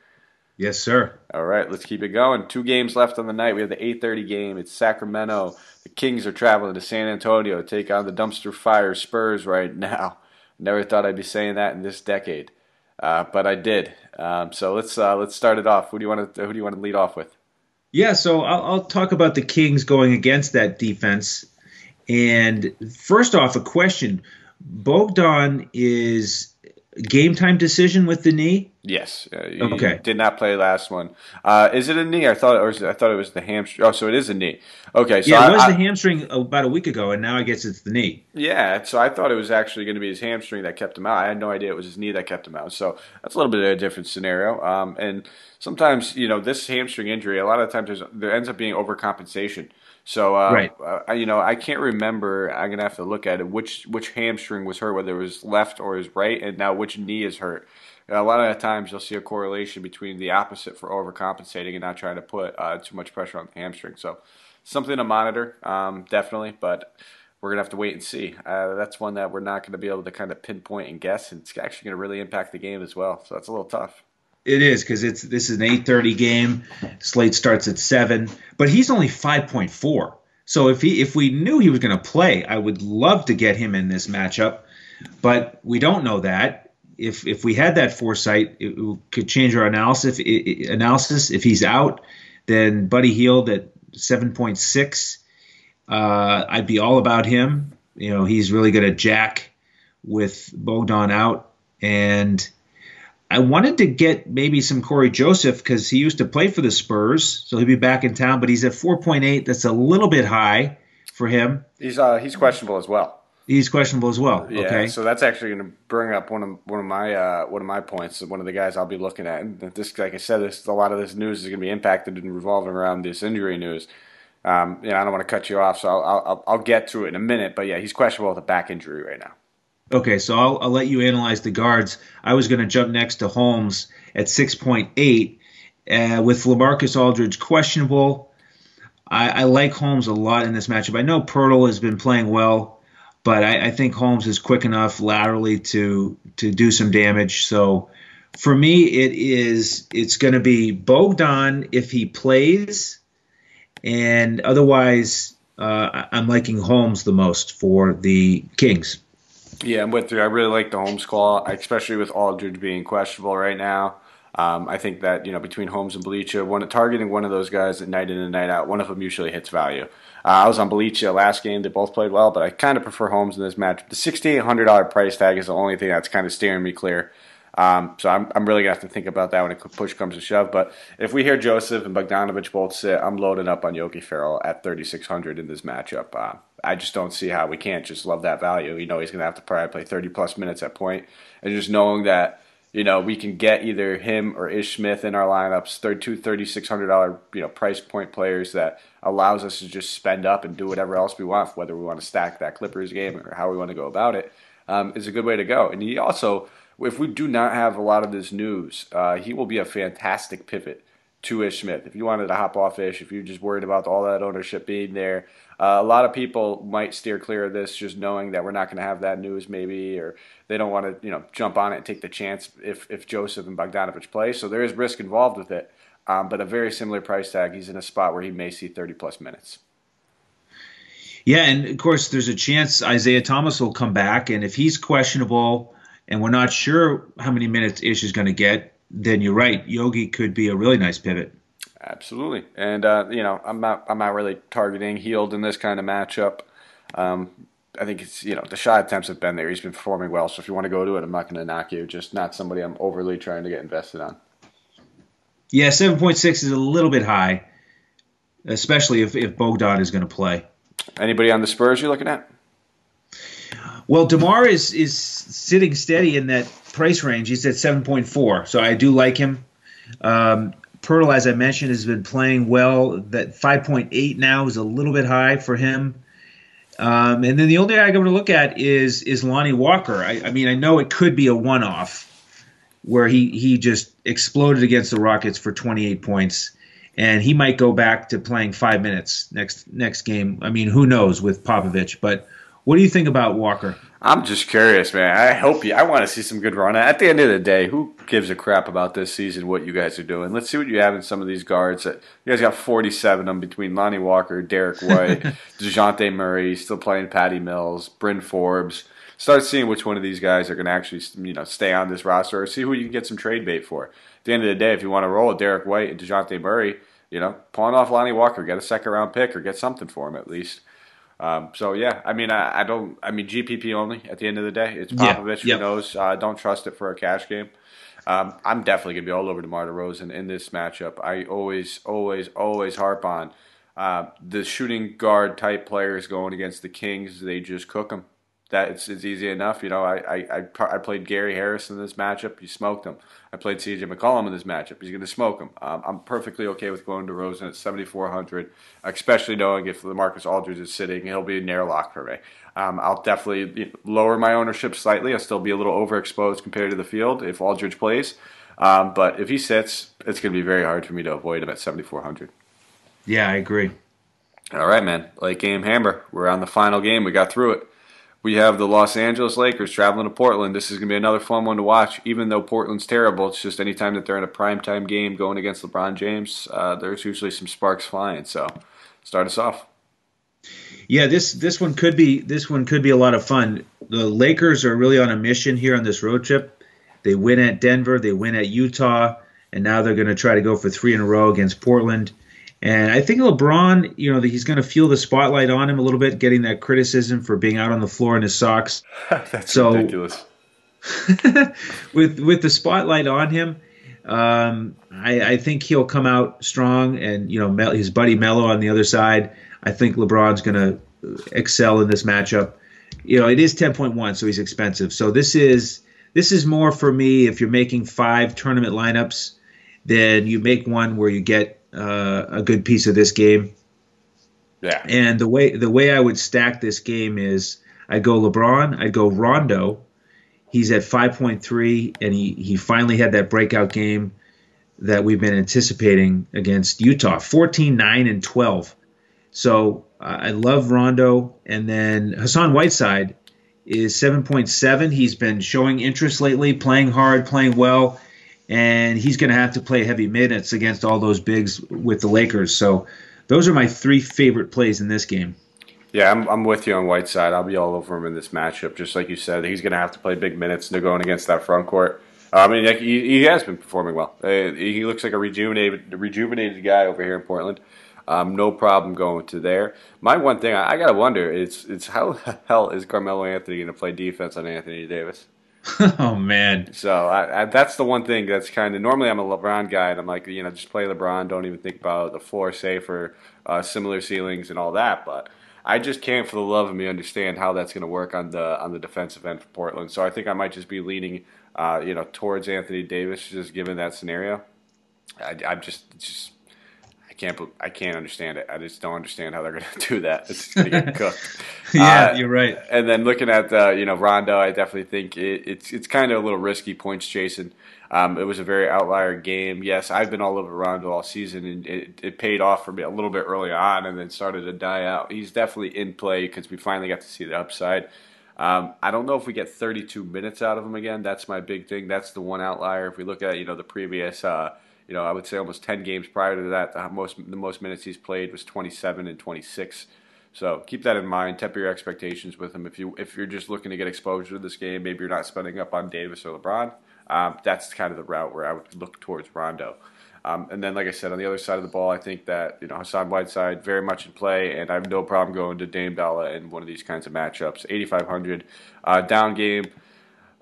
Yes, sir. All right, let's keep it going. Two games left on the night. We have the 8:30 game. It's Sacramento. The Kings are traveling to San Antonio to take on the dumpster fire Spurs right now. Never thought I'd be saying that in this decade, uh, but I did. Um, so let's uh, let's start it off. Who do you want to Who do you want to lead off with? Yeah, so I'll, I'll talk about the Kings going against that defense. And first off, a question: Bogdan is game time decision with the knee. Yes. Uh, okay. Did not play last one. Uh, is it a knee? I thought, or I thought it was the hamstring. Oh, so it is a knee. Okay. So yeah, it was I, the hamstring about a week ago, and now I guess it's the knee. Yeah. So I thought it was actually going to be his hamstring that kept him out. I had no idea it was his knee that kept him out. So that's a little bit of a different scenario. Um, and sometimes, you know, this hamstring injury, a lot of times there ends up being overcompensation. So, uh, right. Uh, you know, I can't remember. I'm gonna have to look at it. Which which hamstring was hurt, whether it was left or his right, and now which knee is hurt And a lot of times you'll see a correlation between the opposite for overcompensating and not trying to put uh, too much pressure on the hamstring. So something to monitor, um, definitely, but we're gonna have to wait and see. Uh, that's one that we're not going to be able to kind of pinpoint and guess. And it's actually going to really impact the game as well. So that's a little tough. It is because it's this is an eight thirty game. Slate starts at seven, but he's only five point four. So if he if we knew he was going to play, I would love to get him in this matchup, but we don't know that if if we had that foresight, it could change our analysis. If, analysis. If he's out, then Buddy Hield at seven point six, uh, I'd be all about him. You know, he's really good at jack with Bogdan out, and I wanted to get maybe some Cory Joseph because he used to play for the Spurs, so he'll be back in town. But he's at four point eight. That's a little bit high for him. He's uh, he's questionable as well. He's questionable as well. Yeah, okay. so that's actually going to bring up one of one of my uh, one of my points. One of the guys I'll be looking at. And this, like I said, this a lot of this news is going to be impacted and revolving around this injury news. Um, you know, I don't want to cut you off, so I'll, I'll I'll get to it in a minute. But yeah, he's questionable with a back injury right now. Okay, so I'll, I'll let you analyze the guards. I was going to jump next to Holmes at 6.8. Uh, with Lamarcus Aldridge questionable, I, I, like Holmes a lot in this matchup. I know Poeltl has been playing well, but I, I, think Holmes is quick enough laterally to to do some damage. So for me, it is it's going to be Bogdan if he plays, and otherwise, uh, I'm liking Holmes the most for the Kings. Yeah, I'm with you. I really like the Holmes call, especially with Aldridge being questionable right now. Um, I think that you know between Holmes and Bjelica, one targeting one of those guys at night in and night out, one of them usually hits value. Uh, I was on Bjelica last game; they both played well, but I kind of prefer Holmes in this match. The sixty-eight hundred dollar price tag is the only thing that's kind of steering me clear. Um, so I'm, I'm really gonna have to think about that when a push comes to shove. But if we hear Joseph and Bogdanovich both sit, I'm loading up on Yogi Ferrell at 3600 in this matchup. Uh, I just don't see how we can't just love that value. You know, he's gonna have to probably play 30 plus minutes at point, and just knowing that you know, we can get either him or Ish Smith in our lineups, third two thirty six hundred dollar you know price point players that allows us to just spend up and do whatever else we want, whether we want to stack that Clippers game or how we want to go about it, um, is a good way to go. And he also, if we do not have a lot of this news, uh, he will be a fantastic pivot to Ish Smith. If you wanted to hop off Ish, if you're just worried about all that ownership being there, uh, a lot of people might steer clear of this just knowing that we're not going to have that news maybe, or they don't want to you know jump on it and take the chance if, if Joseph and Bogdanovich play. So there is risk involved with it, um, but a very similar price tag. He's in a spot where he may see 30 plus minutes. Yeah, and of course, there's a chance Isaiah Thomas will come back, and if he's questionable, and we're not sure how many minutes Ish is going to get, then you're right. Yogi could be a really nice pivot. Absolutely, and uh, you know, I'm not I'm not really targeting Hield in this kind of matchup. Um, I think it's you know the shot attempts have been there. He's been performing well. So if you want to go to it, I'm not going to knock you. Just not somebody I'm overly trying to get invested on. Yeah, seven point six is a little bit high, especially if if Bogdan is going to play. Anybody on the Spurs you're looking at? Well, Demar is is sitting steady in that price range. He's at seven point four, so I do like him. Um, as I mentioned, has been playing well. That 5.8 now is a little bit high for him. Um, and then the only guy I'm going to look at is is Lonnie Walker. I, I mean, I know it could be a one-off where he he just exploded against the Rockets for 28 points, and he might go back to playing five minutes next next game. I mean, who knows with Popovich? But what do you think about Walker? I'm just curious, man. I hope you. I want to see some good run. At the end of the day, who gives a crap about this season? What you guys are doing? Let's see what you have in some of these guards. You guys got 47 of them between Lonnie Walker, Derrick White, Dejounte Murray, still playing Patty Mills, Bryn Forbes. Start seeing which one of these guys are going to actually, you know, stay on this roster, or see who you can get some trade bait for. At the end of the day, if you want to roll with Derrick White and Dejounte Murray, you know, pawn off Lonnie Walker, get a second round pick, or get something for him at least. Um, so yeah, I mean, I, I, don't. I mean, GPP only. At the end of the day, it's Popovich. Yeah. Who knows? Uh, don't trust it for a cash game. Um, I'm definitely gonna be all over DeMar DeRozan in this matchup. I always, always, always harp on uh, the shooting guard type players going against the Kings. They just cook them that it's, it's easy enough. You know, I, I, I, I played Gary Harris in this matchup. You smoked him. I played C.J. McCollum in this matchup. He's going to smoke him. Um, I'm perfectly okay with going DeRozan at 7,400, especially knowing if Lamarcus Aldridge is sitting, he'll be a near lock for me. Um, I'll definitely lower my ownership slightly. I'll still be a little overexposed compared to the field if Aldridge plays. Um, but if he sits, it's going to be very hard for me to avoid him at 7,400. Yeah, I agree. All right, man. Late game hammer. We're on the final game. We got through it we have the Los Angeles Lakers traveling to Portland. This is going to be another fun one to watch. Even though Portland's terrible, it's just anytime that they're in a primetime game going against LeBron James, uh, there's usually some sparks flying. So, start us off. Yeah, this this one could be this one could be a lot of fun. The Lakers are really on a mission here on this road trip. They win at Denver, they win at Utah, and now they're going to try to go for three in a row against Portland. And I think LeBron, you know, he's going to feel the spotlight on him a little bit, getting that criticism for being out on the floor in his socks. That's so, ridiculous. with with the spotlight on him, um, I, I, think he'll come out strong. And you know, his buddy Melo on the other side, I think LeBron's going to excel in this matchup. You know, it is 10.1, so he's expensive. So this is this is more for me. If you're making five tournament lineups, then you make one where you get uh, a good piece of this game. Yeah. And the way the way I would stack this game is I'd go LeBron. I'd go Rondo. He's at 5.3, and he, he finally had that breakout game that we've been anticipating against Utah 14, 9, and 12. So uh, I love Rondo. And then Hassan Whiteside is 7.7. He's been showing interest lately, playing hard, playing well, and he's going to have to play heavy minutes against all those bigs with the Lakers. So those are my three favorite plays in this game. Yeah, I'm, I'm with you on Whiteside. I'll be all over him in this matchup. Just like you said, he's going to have to play big minutes. They're going against that front court. I mean, he, he has been performing well. Uh, he looks like a rejuvenated, rejuvenated guy over here in Portland. Um, no problem going to there. My one thing I, I gotta wonder is it's how the hell is Carmelo Anthony going to play defense on Anthony Davis? oh man! So I, I, that's the one thing that's kind of normally I'm a LeBron guy and I'm like you know just play LeBron, don't even think about the floor safer, uh, similar ceilings and all that. But I just can't for the love of me understand how that's going to work on the on the defensive end for Portland. So I think I might just be leaning uh, you know towards Anthony Davis just given that scenario. I, I'm just just can't. I can't understand it. I just don't understand how they're going to do that. It's going to get cooked. yeah, uh, you're right. And then looking at uh, you know Rondo, I definitely think it, it's it's kind of a little risky points chasing. Um, it was a very outlier game. Yes, I've been all over Rondo all season, and it, it paid off for me a little bit early on, and then started to die out. He's definitely in play because we finally got to see the upside. Um, I don't know if we get 32 minutes out of him again. That's my big thing. That's the one outlier. If we look at you know the previous. Uh, you know, I would say almost 10 games prior to that, the most the most minutes he's played was 27 and 26. So keep that in mind. Temper your expectations with him. If you if you're just looking to get exposure to this game, maybe you're not spending up on Davis or LeBron. Um, that's kind of the route where I would look towards Rondo. Um, and then, like I said, on the other side of the ball, I think that you know Hassan Whiteside very much in play, and I have no problem going to Dame Dolla in one of these kinds of matchups. 8,500 uh, down game.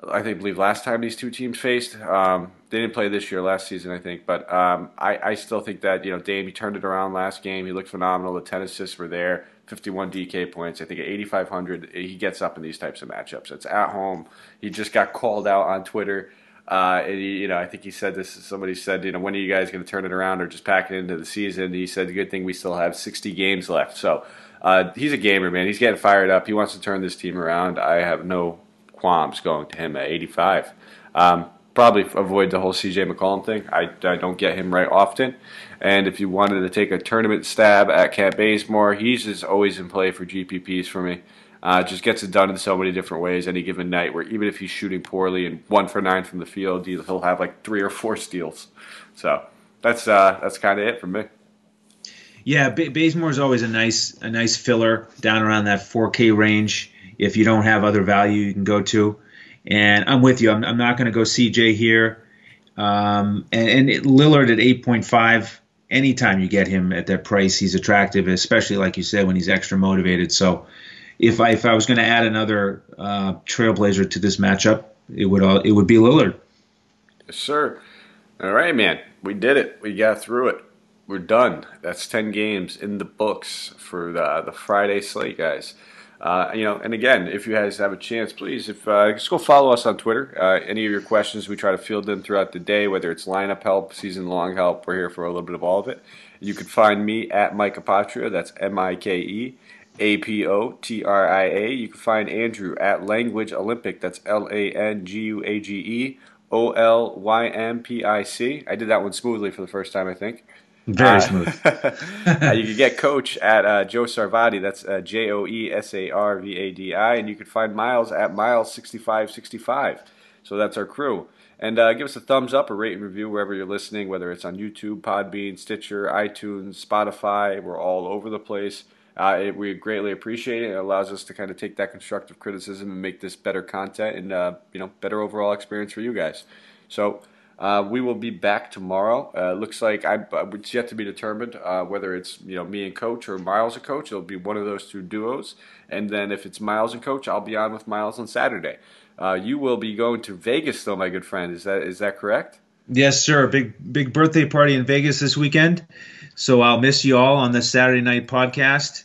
I think believe last time these two teams faced. Um, they didn't play this year, last season, I think. But um, I, I, still think that you know Dame he turned it around last game. He looked phenomenal. The ten assists were there. 51 DK points. I think at 8,500 he gets up in these types of matchups. It's at home. He just got called out on Twitter. Uh, and he, you know, I think he said this. Somebody said, you know, when are you guys going to turn it around or just pack it into the season? He said, good thing we still have 60 games left. So uh, he's a gamer, man. He's getting fired up. He wants to turn this team around. I have no qualms going to him at 85. Um, probably avoid the whole CJ McCollum thing. I, I don't get him right often. And if you wanted to take a tournament stab at Kent Bazemore, he's just always in play for GPPs for me. Uh, just gets it done in so many different ways any given night. Where even if he's shooting poorly and one for nine from the field, he'll have like three or four steals. So that's uh, that's kind of it for me. Yeah, Bazemore is always a nice a nice filler down around that 4K range. If you don't have other value, you can go to. And I'm with you. I'm, I'm not going to go CJ here. Um, and, and Lillard at 8.5. Anytime you get him at that price, he's attractive, especially like you said when he's extra motivated. So, if I if I was going to add another uh, Trailblazer to this matchup, it would all it would be Lillard. Yes, sir. All right, man. We did it. We got through it. We're done. That's ten games in the books for the the Friday slate, guys. Uh, you know, and again, if you guys have a chance, please, if uh, just go follow us on Twitter. Uh, any of your questions, we try to field them throughout the day, whether it's lineup help, season long help. We're here for a little bit of all of it. You can find me at Mike Apotria. That's M I K E A P O T R I A. You can find Andrew at Language Olympic. That's L A N G U A G E O L Y M P I C. I did that one smoothly for the first time, I think. Very uh, smooth. uh, you can get Coach at uh, Joe Sarvadi. That's uh, J O E S A R V A D I. And you can find Miles at Miles6565. So that's our crew. And uh, give us a thumbs up, a rate and review wherever you're listening, whether it's on YouTube, Podbean, Stitcher, iTunes, Spotify. We're all over the place. Uh, it, we greatly appreciate it. It allows us to kind of take that constructive criticism and make this better content and you know better overall experience for you guys. So uh, we will be back tomorrow. Uh, looks like I, it's yet to be determined uh, whether it's you know me and Coach or Miles and Coach. It'll be one of those two duos. And then if it's Miles and Coach, I'll be on with Miles on Saturday. Uh, you will be going to Vegas, though, my good friend. Is that is that correct? Yes, sir. Big big birthday party in Vegas this weekend. So I'll miss you all on the Saturday night podcast.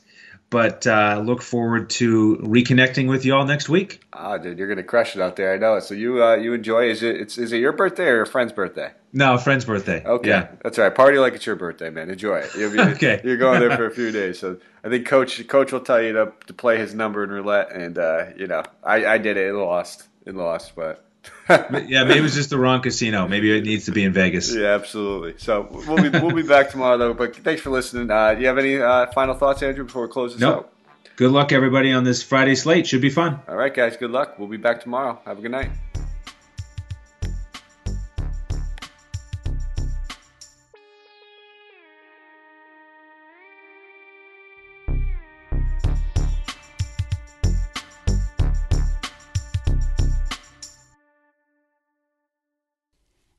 But uh, look forward to reconnecting with you all next week. Ah, dude, you're gonna crush it out there. I know it. So you uh, you enjoy? Is it it's, is it your birthday or a friend's birthday? No, a friend's birthday. Okay, Yeah. that's right. Party like it's your birthday, man. Enjoy it. You'll be, Okay. You're going there for a few days, so I think coach coach will tell you to to play his number in roulette, and uh, you know I, I did it. It lost. It lost, but. Yeah, maybe it was just the wrong casino. Maybe it needs to be in Vegas. Yeah, absolutely. So we'll be we'll be back tomorrow though. But thanks for listening. Uh, do you have any uh, final thoughts, Andrew, before we close this Nope. out? Good luck, everybody, on this Friday slate. Should be fun. All right, guys. Good luck. We'll be back tomorrow. Have a good night.